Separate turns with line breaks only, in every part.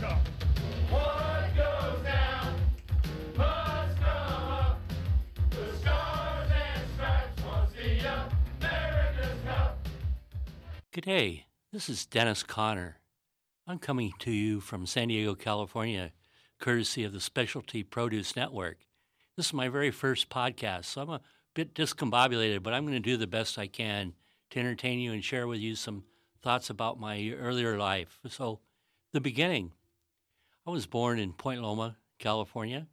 Cup.
G'day, this is Dennis Conner. I'm coming to you from San Diego, California, courtesy of the Specialty Produce Network. This is my very first podcast, so I'm a bit discombobulated, but I'm going to do the best I can to entertain you and share with you some thoughts about my earlier life. So, the beginning. I was born in Point Loma, California.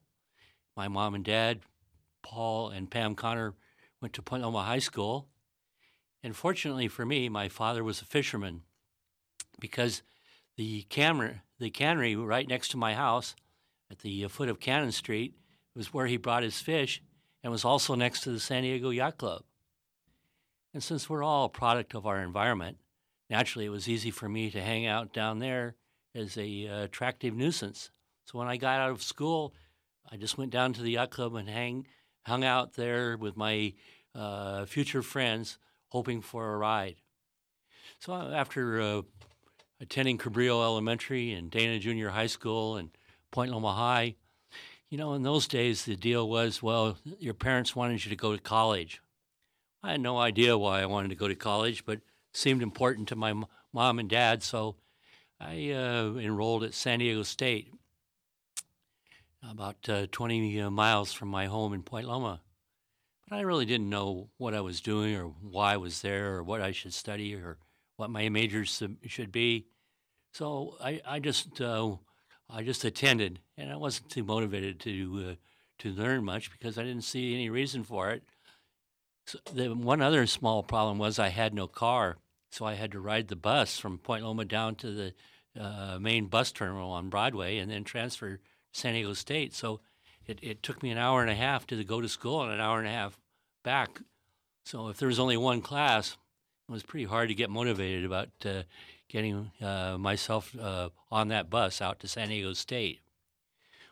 My mom and dad, Paul and Pam Conner, went to Point Loma High School. And fortunately for me, my father was a fisherman because the camera, the cannery right next to my house at the uh, foot of Cannon Street was where he brought his fish and was also next to the San Diego Yacht Club. And since we're all a product of our environment, naturally it was easy for me to hang out down there as a uh, attractive nuisance. So when I got out of school, I just went down to the yacht club and hang, hung out there with my uh, future friends, hoping for a ride. So uh, after uh, attending Cabrillo Elementary and Dana Junior High School and Point Loma High, you know, in those days the deal was, well, your parents wanted you to go to college. I had no idea why I wanted to go to college, but it seemed important to my mom and dad, so I uh, enrolled at San Diego State, about uh, 20 uh, miles from my home in Point Loma. But I really didn't know what I was doing or why I was there or what I should study or what my majors should be. So I, I just uh, I just attended, and I wasn't too motivated to uh, to learn much because I didn't see any reason for it. So the one other small problem was I had no car, so I had to ride the bus from Point Loma down to the uh, main bus terminal on Broadway, and then transfer to San Diego State. So it, it took me an hour and a half to go to school and an hour and a half back. So if there was only one class, it was pretty hard to get motivated about uh, getting uh, myself uh, on that bus out to San Diego State.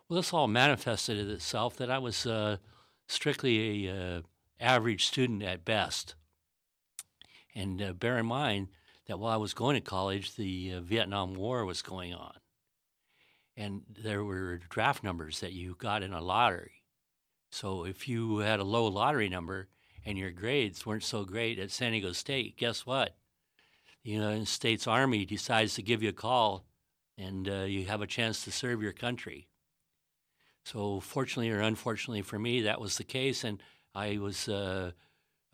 Well, this all manifested itself that I was uh, strictly a uh, average student at best. And uh, bear in mind that while I was going to college, the uh, Vietnam War was going on. And there were draft numbers that you got in a lottery. So if you had a low lottery number and your grades weren't so great at San Diego State, guess what? The United States Army decides to give you a call and uh, you have a chance to serve your country. So, fortunately or unfortunately for me, that was the case. And I was uh,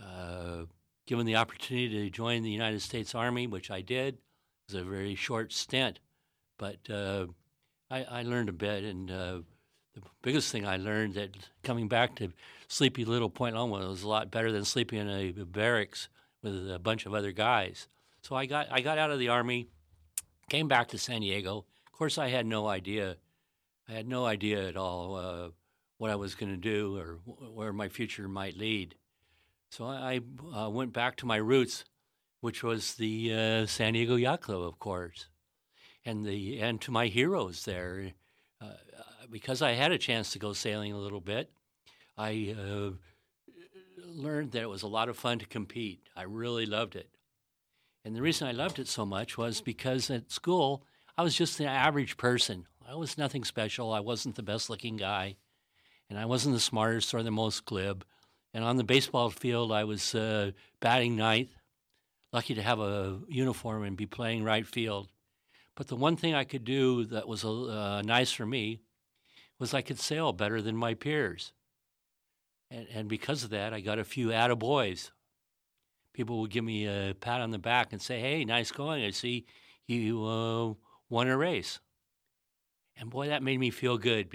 uh, given the opportunity to join the United States Army, which I did. It was a very short stint, but uh, I, I, learned a bit. And uh, the biggest thing I learned that coming back to sleepy little Point Loma was a lot better than sleeping in a barracks with a bunch of other guys. So I got I got out of the army, came back to San Diego. Of course, I had no idea. I had no idea at all uh, what I was going to do or where my future might lead. So I uh, went back to my roots, which was the uh, San Diego Yacht Club, of course, and the and to my heroes there, uh, because I had a chance to go sailing a little bit. I uh, learned that it was a lot of fun to compete. I really loved it. And the reason I loved it so much was because at school, I was just an average person. I was nothing special. I wasn't the best looking guy and I wasn't the smartest or the most glib. And on the baseball field, I was uh, batting ninth, lucky to have a uniform and be playing right field. But the one thing I could do that was uh, nice for me was I could sail better than my peers. And, and because of that, I got a few attaboys. People would give me a pat on the back and say, hey, nice going. I see you uh, won a race. And boy, that made me feel good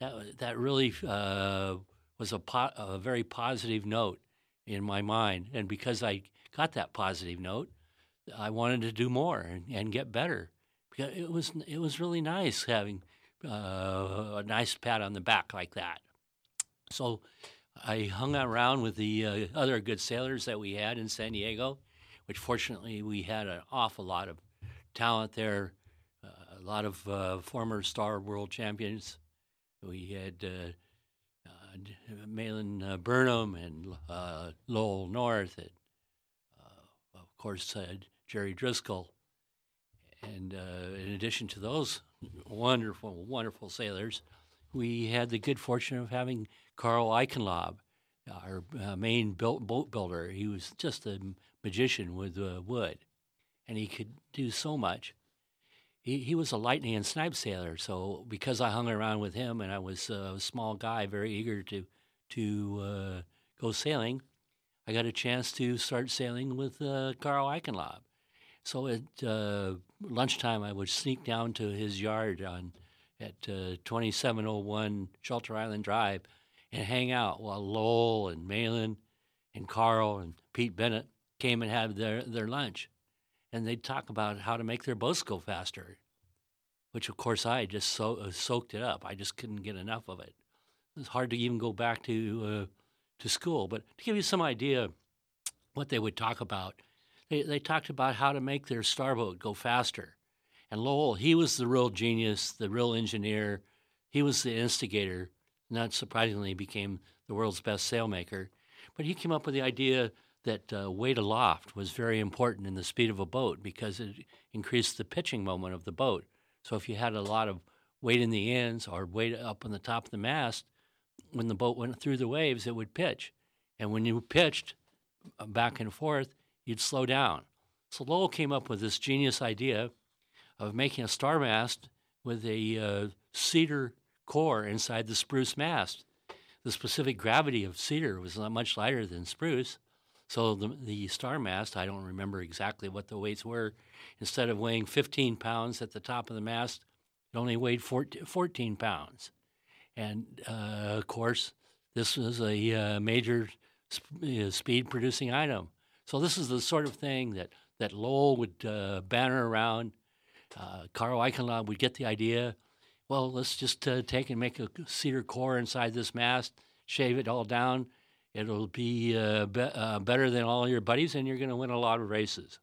that that really uh, was a, po- a very positive note in my mind, and because I got that positive note, I wanted to do more and, and get better. Because it was it was really nice having uh, a nice pat on the back like that. So I hung around with the uh, other good sailors that we had in San Diego, which fortunately we had an awful lot of talent there, uh, a lot of uh, former star world champions we had uh, Malin uh, Burnham and uh, Lowell North, and uh, of course Jerry Driscoll. And in addition to those wonderful, wonderful sailors. We had the good fortune of having Carl Eichenlaub, our main built boat builder. He was just a magician with wood, and he could do so much. He, he was a lightning and snipe sailor, so because I hung around with him and I was a small guy, very eager to to uh, go sailing, I got a chance to start sailing with uh, Carl Eichenlaub. So at uh, lunchtime, I would sneak down to his yard on at uh, 2701 Shelter Island Drive and hang out while Lowell and Malin and Carl and Pete Bennett came and had their, their lunch. And they'd talk about how to make their boats go faster, which of course I just so, uh, soaked it up. I just couldn't get enough of it. It was hard to even go back to, uh, to school. But to give you some idea what they would talk about, they, they talked about how to make their starboat go faster. And Lowell, he was the real genius, the real engineer. He was the instigator. Not surprisingly, became the world's best sailmaker. But he came up with the idea that uh, weight aloft was very important in the speed of a boat because it increased the pitching moment of the boat. So if you had a lot of weight in the ends or weight up on the top of the mast, when the boat went through the waves, it would pitch. And when you pitched uh, back and forth, you'd slow down. So Lowell came up with this genius idea of making a star mast with a uh, cedar core inside the spruce mast. The specific gravity of cedar was not much lighter than spruce. So the, the star mast, I don't remember exactly what the weights were. Instead of weighing 15 pounds at the top of the mast, it only weighed 14, 14 pounds. And uh, of course, this was a uh, major sp- uh, speed producing item. So this is the sort of thing that, that Lowell would uh, banner around. Uh, Carl Eichenlaub would get the idea. Well, let's just uh, take and make a cedar core inside this mast, shave it all down. It'll be, uh, be uh, better than all your buddies, and you're going to win a lot of races.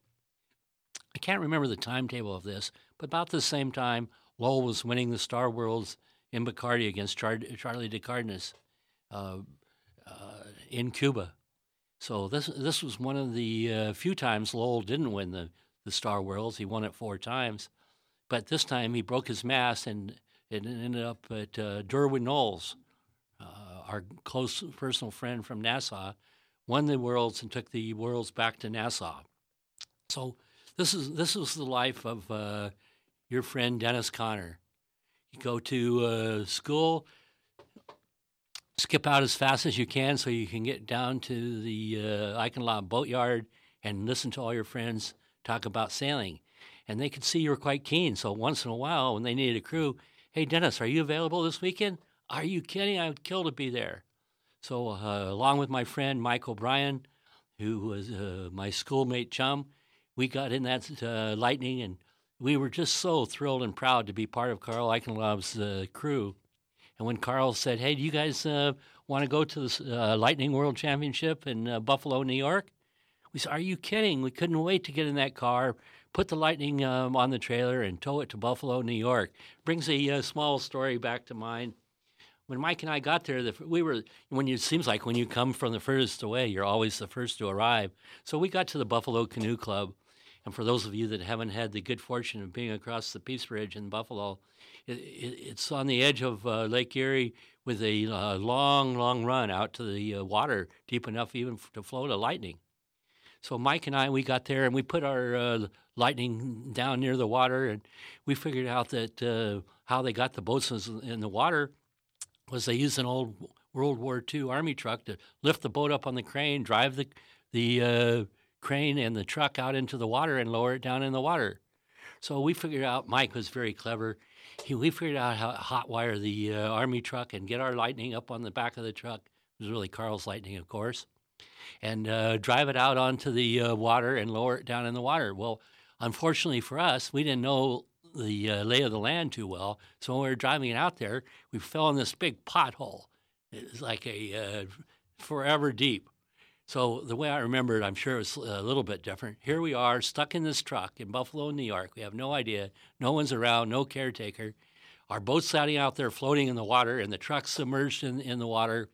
I can't remember the timetable of this, but about the same time, Lowell was winning the Star Worlds in Bacardi against Char- Charlie de Cardenas uh, in Cuba. So this this was one of the uh, few times Lowell didn't win the, the Star Worlds. He won it four times, but this time he broke his mast and it ended up at uh, Durward Knowles, uh, our close personal friend from Nassau, won the Worlds and took the Worlds back to Nassau. So this is this was the life of uh, your friend Dennis Conner. You go to uh, school skip out as fast as you can so you can get down to the uh, Eichenlaub boatyard and listen to all your friends talk about sailing. And they could see you were quite keen. So once in a while, when they needed a crew, hey, Dennis, are you available this weekend? Are you kidding? I would kill to be there. So, uh, along with my friend Mike O'Brien, who was uh, my schoolmate chum, we got in that uh, lightning and we were just so thrilled and proud to be part of Carl Eichenlaub's uh, crew. And when Carl said, "Hey, do you guys uh, want to go to the uh, Lightning World Championship in uh, Buffalo, New York?" We said, "Are you kidding? We couldn't wait to get in that car, put the Lightning um, on the trailer, and tow it to Buffalo, New York." Brings a small story back to mind. When Mike and I got there, the, we were when you, it seems like when you come from the furthest away, you're always the first to arrive. So we got to the Buffalo Canoe Club, and for those of you that haven't had the good fortune of being across the Peace Bridge in Buffalo, it, it, it's on the edge of uh, Lake Erie with a uh, long, long run out to the uh, water, deep enough even to float a lightning. So Mike and I, we got there and we put our uh, lightning down near the water, and we figured out that uh, how they got the boats in the water was they used an old World War II Army truck to lift the boat up on the crane, drive the the uh, crane and the truck out into the water and lower it down in the water. So we figured out Mike was very clever. He, we figured out how to hot wire the uh, army truck and get our lightning up on the back of the truck. It was really Carl's lightning, of course, and uh, drive it out onto the uh, water and lower it down in the water. Well, unfortunately for us, we didn't know the uh, lay of the land too well. So when we were driving out there, we fell in this big pothole. It was like a uh, forever deep. So the way I remember it, I'm sure it was a little bit different. Here we are, stuck in this truck in Buffalo, New York. We have no idea. No one's around, no caretaker. Our boat's sitting out there floating in the water, and the truck's submerged in, in the water.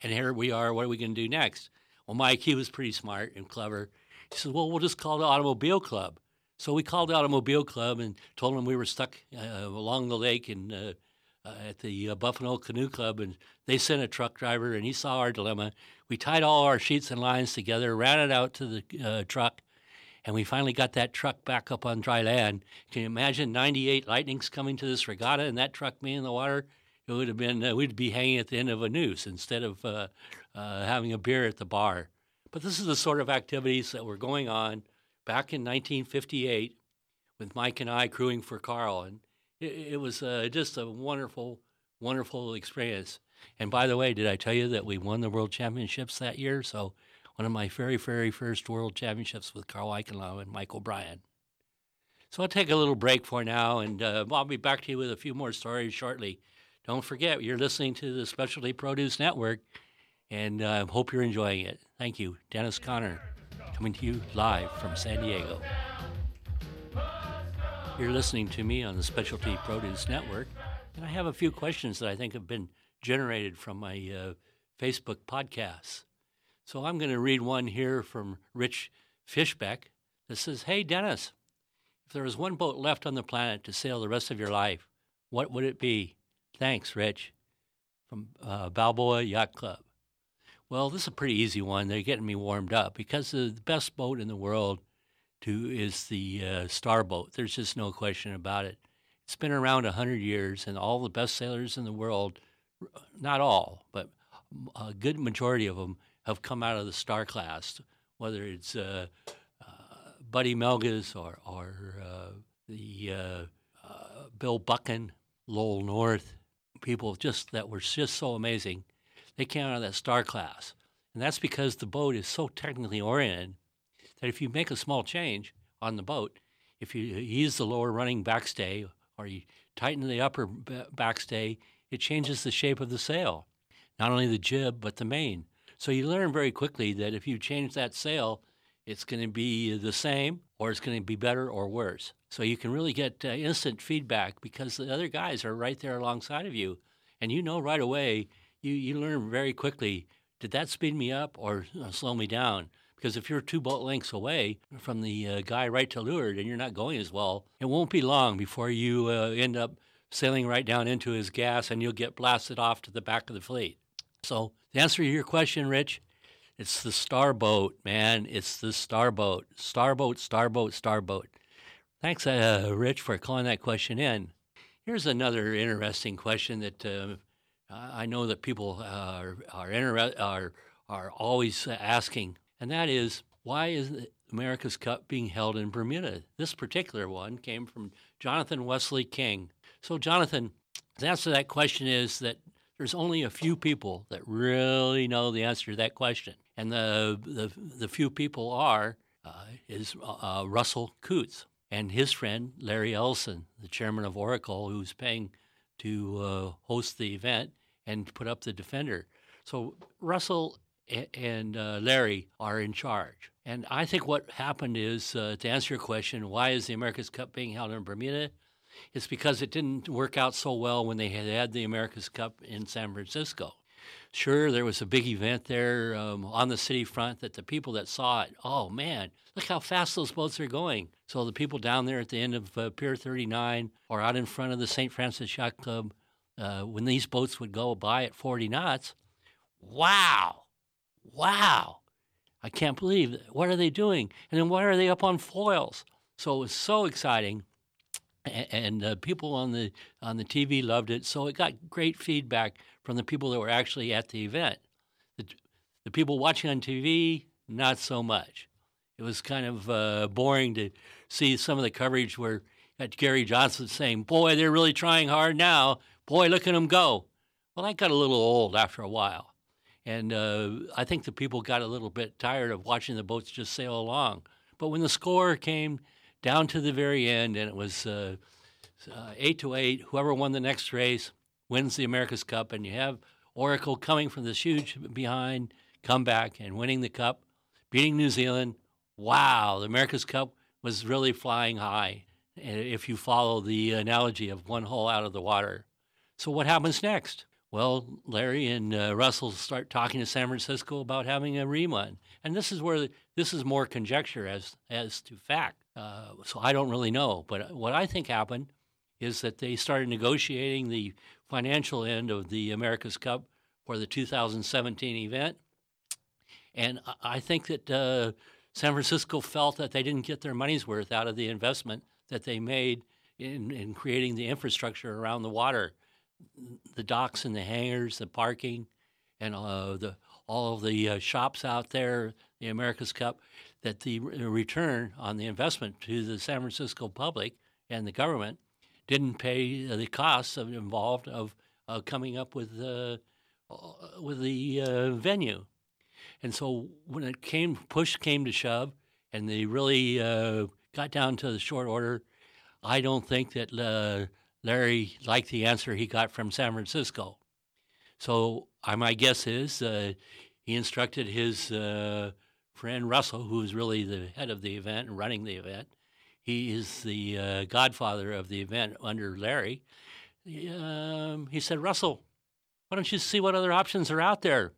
And here we are. What are we going to do next? Well, Mike, he was pretty smart and clever. He said, Well, we'll just call the Automobile Club. So we called the Automobile Club and told them we were stuck uh, along the lake and uh, uh, at the uh, Buffalo Canoe Club, and they sent a truck driver, and he saw our dilemma. We tied all our sheets and lines together, ran it out to the uh, truck, and we finally got that truck back up on dry land. Can you imagine 98 lightnings coming to this regatta and that truck being in the water? It would have been uh, we'd be hanging at the end of a noose instead of uh, uh, having a beer at the bar. But this is the sort of activities that were going on back in 1958 with Mike and I crewing for Carl, and it, it was uh, just a wonderful, wonderful experience. And by the way, did I tell you that we won the World Championships that year? So one of my very, very first World Championships with Carl Eichenlaub and Mike O'Brien. So I'll take a little break for now, and uh, I'll be back to you with a few more stories shortly. Don't forget, you're listening to the Specialty Produce Network, and I uh, hope you're enjoying it. Thank you. Dennis Conner, coming to you live from San Diego. You're listening to me on the Specialty Produce Network, and I have a few questions that I think have been generated from my uh, Facebook podcasts. So I'm going to read one here from Rich Fishbeck that says, Hey, Dennis, if there was one boat left on the planet to sail the rest of your life, what would it be? Thanks, Rich, from uh, Balboa Yacht Club. Well, this is a pretty easy one. They're getting me warmed up because the best boat in the world to, is the uh, Starboat. There's just no question about it. It's been around 100 years, and all the best sailors in the world, not all, but a good majority of them, have come out of the star class, whether it's uh, uh, Buddy Melges or, or uh, the uh, uh, Bill Buchan, Lowell North, people just that were just so amazing. They came out of that star class. And that's because the boat is so technically oriented that if you make a small change on the boat, if you use the lower running backstay or you tighten the upper backstay, it changes the shape of the sail, not only the jib, but the main. So you learn very quickly that if you change that sail, it's going to be the same or it's going to be better or worse. So you can really get uh, instant feedback because the other guys are right there alongside of you. And you know right away, you, you learn very quickly did that speed me up or uh, slow me down? Because if you're two boat lengths away from the uh, guy right to leeward and you're not going as well, it won't be long before you uh, end up sailing right down into his gas and you'll get blasted off to the back of the fleet. So, the answer to your question, Rich, it's the starboat, man. It's the starboat. Starboat, starboat, starboat. Thanks, uh, Rich, for calling that question in. Here's another interesting question that uh, I know that people are are, inter- are are always asking, and that is why is America's Cup being held in Bermuda? This particular one came from Jonathan Wesley King. So, Jonathan, the answer to that question is that there's only a few people that really know the answer to that question, and the the, the few people are uh, is uh, Russell Coutts and his friend Larry Ellison, the chairman of Oracle, who's paying to uh, host the event and put up the defender. So Russell and uh, Larry are in charge. And I think what happened is, uh, to answer your question, why is the America's Cup being held in Bermuda? It's because it didn't work out so well when they had had the America's Cup in San Francisco. Sure, there was a big event there um, on the city front that the people that saw it, oh man, look how fast those boats are going. So the people down there at the end of uh, Pier 39 or out in front of the St. Francis Yacht Club, uh, when these boats would go by at 40 knots, wow, wow, I can't believe it. What are they doing? And then why are they up on foils? So it was so exciting and uh, people on the on the TV loved it. So it got great feedback from the people that were actually at the event. The, the people watching on TV, not so much. It was kind of uh, boring to see some of the coverage where at Gary Jobson saying, "Boy, they're really trying hard now. Boy, look at them go." Well, that got a little old after a while, and uh, I think the people got a little bit tired of watching the boats just sail along. But when the score came down to the very end, and it was uh, uh, eight to eight. Whoever won the next race wins the America's Cup, and you have Oracle coming from this huge behind comeback and winning the cup, beating New Zealand. Wow, the America's Cup was really flying high. If you follow the analogy of one hole out of the water. So what happens next? Well, Larry and uh, Russell start talking to San Francisco about having a rerun, and this is where the, this is more conjecture as as to fact. Uh, so I don't really know. But what I think happened is that they started negotiating the financial end of the America's Cup for the 2017 event. And I think that uh, San Francisco felt that they didn't get their money's worth out of the investment that they made in, in creating the infrastructure around the water, the docks and the hangars, the parking, and uh, the all of the uh, shops out there, the America's Cup, that the return on the investment to the San Francisco public and the government didn't pay the costs involved of uh, coming up with uh, with the uh, venue. And so when it came, push came to shove, and they really uh, got down to the short order, I don't think that uh, Larry liked the answer he got from San Francisco. So I, my guess is uh, he instructed his uh, friend Russell, who is really the head of the event and running the event. He is the uh, godfather of the event under Larry. Um, he said, Russell, why don't you see what other options are out there?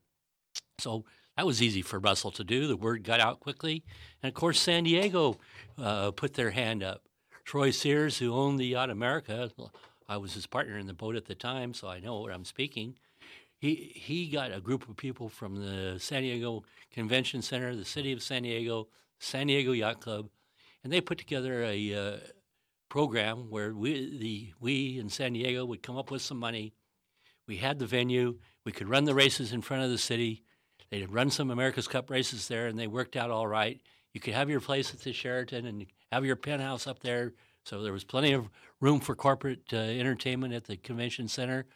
So that was easy for Russell to do. The word got out quickly. And of course, San Diego uh, put their hand up. Troy Sears, who owned the Yacht America, I was his partner in the boat at the time, so I know what I'm speaking. He, he got a group of people from the San Diego Convention Center, the city of San Diego, San Diego Yacht Club, and they put together a uh, program where we, the, we in San Diego would come up with some money. We had the venue. We could run the races in front of the city. They had run some America's Cup races there, and they worked out all right. You could have your place at the Sheraton and have your penthouse up there. So there was plenty of room for corporate uh, entertainment at the convention center.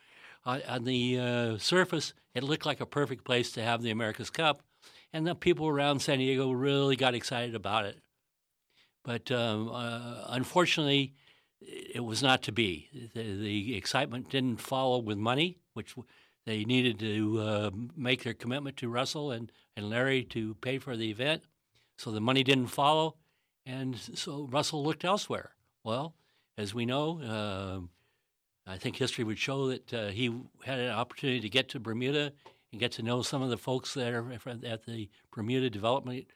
Uh, on the uh, surface, it looked like a perfect place to have the America's Cup, and the people around San Diego really got excited about it. But um, uh, unfortunately, it was not to be. The, the, excitement didn't follow with money, which they needed to uh, make their commitment to Russell and, and Larry to pay for the event. So the money didn't follow, and so Russell looked elsewhere. Well, as we know, uh, I think history would show that uh, he had an opportunity to get to Bermuda and get to know some of the folks there at the Bermuda Development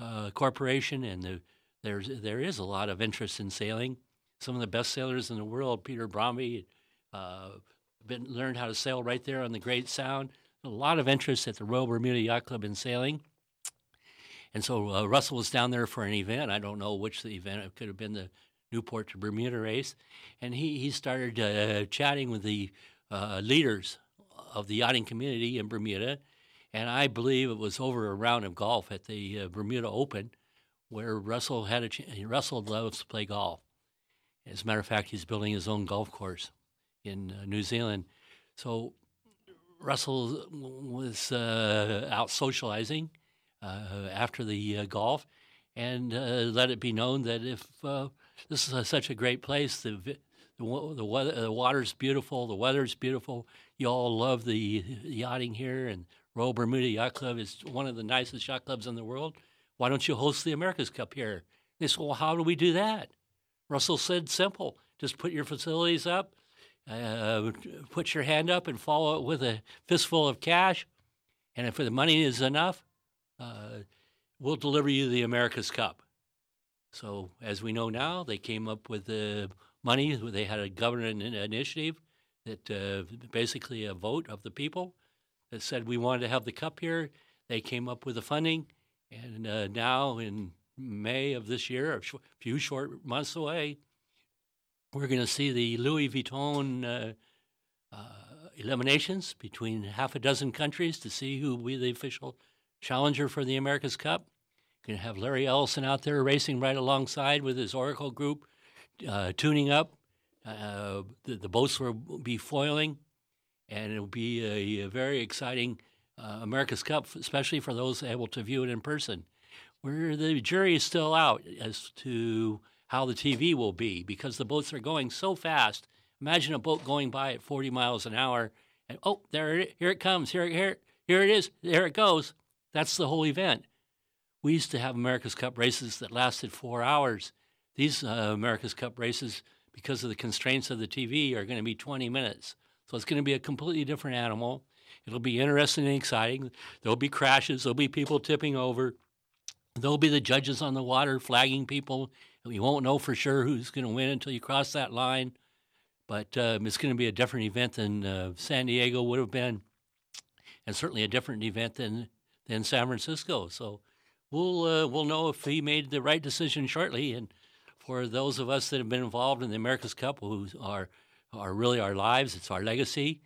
uh, Corporation, and the, there's there is a lot of interest in sailing. Some of the best sailors in the world, Peter Bromby, uh, been learned how to sail right there on the Great Sound. A lot of interest at the Royal Bermuda Yacht Club in sailing. And so uh, Russell was down there for an event. I don't know which the event. It could have been the Newport to Bermuda race. And he, he started uh, chatting with the uh, leaders of the yachting community in Bermuda. And I believe it was over a round of golf at the uh, Bermuda Open where Russell had a ch- Russell loves to play golf. As a matter of fact, he's building his own golf course in uh, New Zealand. So Russell was uh, out socializing uh, after the uh, golf and uh, let it be known that if uh, this is a, such a great place, the, the, the, weather, the water's beautiful, the weather's beautiful, you all love the yachting here, and Royal Bermuda Yacht Club is one of the nicest yacht clubs in the world. Why don't you host the America's Cup here? They said, well, how do we do that? Russell said, simple. Just put your facilities up, uh, put your hand up and follow it with a fistful of cash. And if the money is enough, uh, we'll deliver you the America's Cup. So, as we know now, they came up with the money. They had a government initiative that uh, basically a vote of the people that said we wanted to have the cup here. They came up with the funding, and uh, now in May of this year, a few short months away, we're going to see the Louis Vuitton uh, uh, eliminations between half a dozen countries to see who will be the official challenger for the America's Cup. Going to have Larry Ellison out there racing right alongside with his Oracle group, uh, tuning up. Uh, the, the, boats will be foiling, and it will be a, a very exciting uh, America's Cup, especially for those able to view it in person. Where the jury is still out as to how the TV will be because the boats are going so fast. Imagine a boat going by at 40 miles an hour, and oh, there it, here it comes, here, here, here it is, there it goes. That's the whole event. We used to have America's Cup races that lasted four hours. These uh, America's Cup races, because of the constraints of the TV, are going to be 20 minutes. So it's going to be a completely different animal. It'll be interesting and exciting. There'll be crashes. There'll be people tipping over. There'll be the judges on the water flagging people You won't know for sure who's going to win until you cross that line, but um, it's going to be a different event than uh, San Diego would have been, and certainly a different event than than San Francisco. So we'll uh, we'll know if he made the right decision shortly. And for those of us that have been involved in the America's Cup, who are are really our lives, it's our legacy.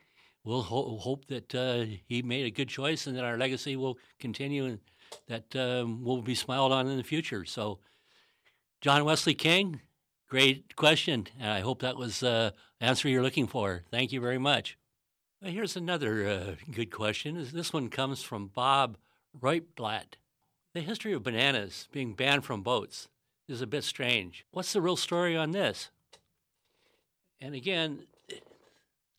We'll ho- hope that uh, he made a good choice and that our legacy will continue and that um, will be smiled on in the future. So, John Wesley King, great question. And I hope that was uh, the answer you're looking for. Thank you very much. Well, here's another uh, good question. This one comes from Bob Reutblatt. The history of bananas being banned from boats is a bit strange. What's the real story on this? And again,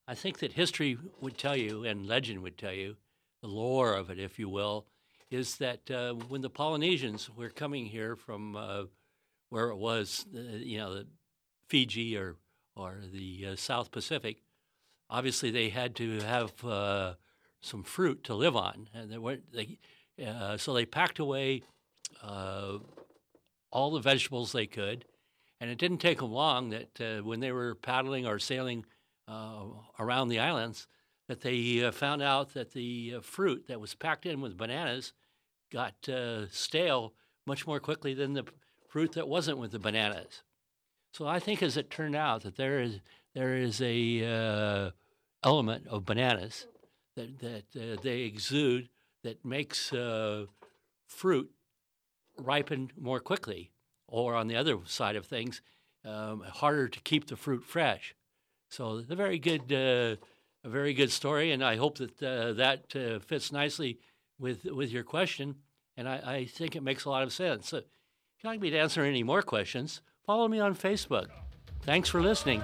I think that history would tell you, and legend would tell you, the lore of it, if you will, is that uh, when the Polynesians were coming here from uh, where it was, uh, you know, Fiji or or the uh, South Pacific, obviously they had to have uh, some fruit to live on, and they weren't. They, uh, so they packed away all the vegetables they could, and it didn't take them long that when they were paddling or sailing around the islands, that they uh, found out that the uh, fruit that was packed in with bananas got uh, stale much more quickly than the fruit that wasn't with the bananas. So I think, as it turned out, that there is there is a uh, element of bananas that that uh, they exude that makes uh, fruit ripen more quickly, or on the other side of things, um, harder to keep the fruit fresh. So, a very good a very good story, and I hope that uh, that uh, fits nicely with with your question. And I, I, think it makes a lot of sense. So if you'd like me to answer any more questions, follow me on Facebook. Thanks for listening.